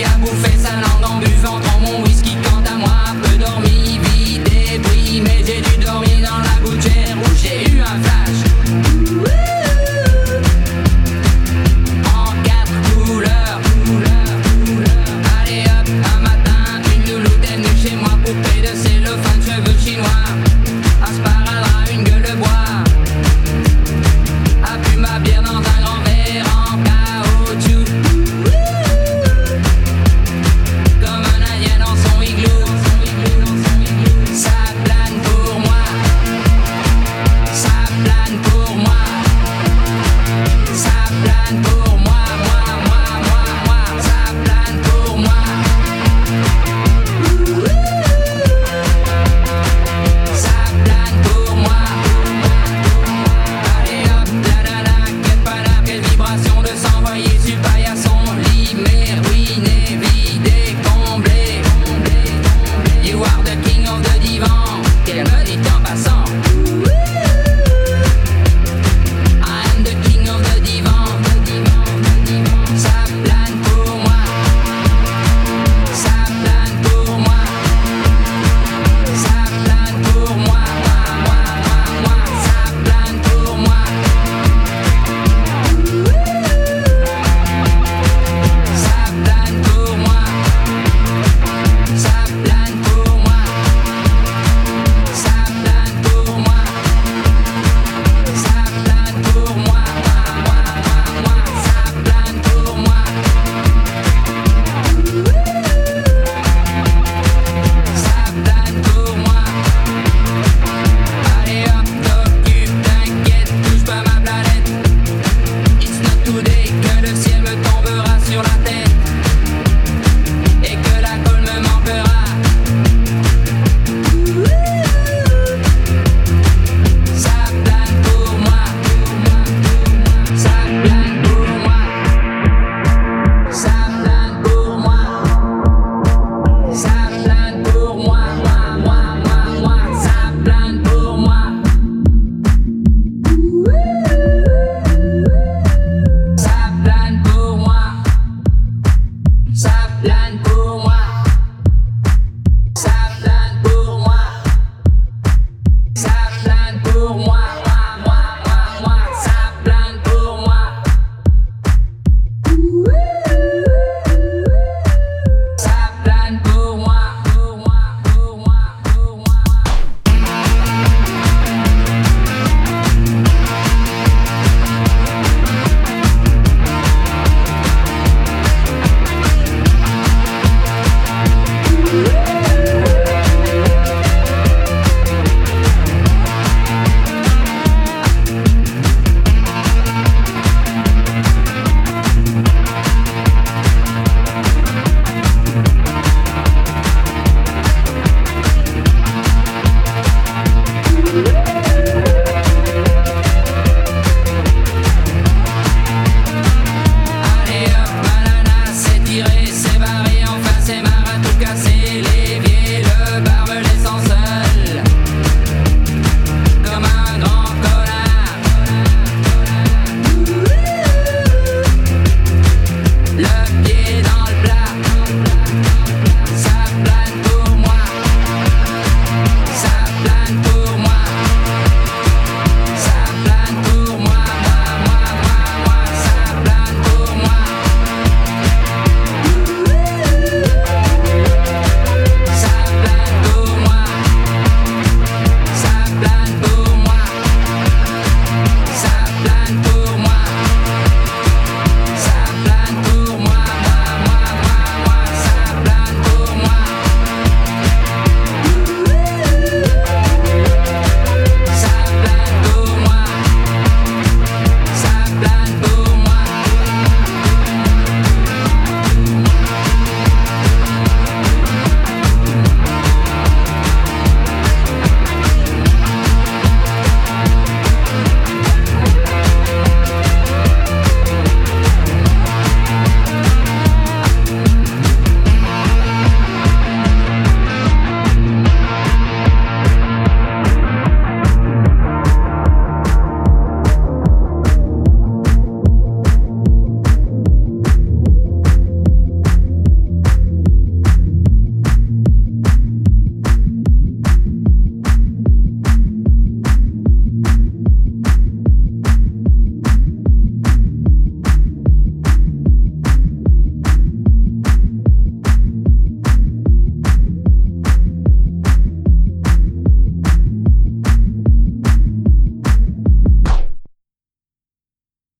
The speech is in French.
a bouffé sa langue en buvant dans mon whisky. Quant à moi, peu dormi, vie débris, mais j'ai dû dormir dans la gouttière où j'ai eu un flash.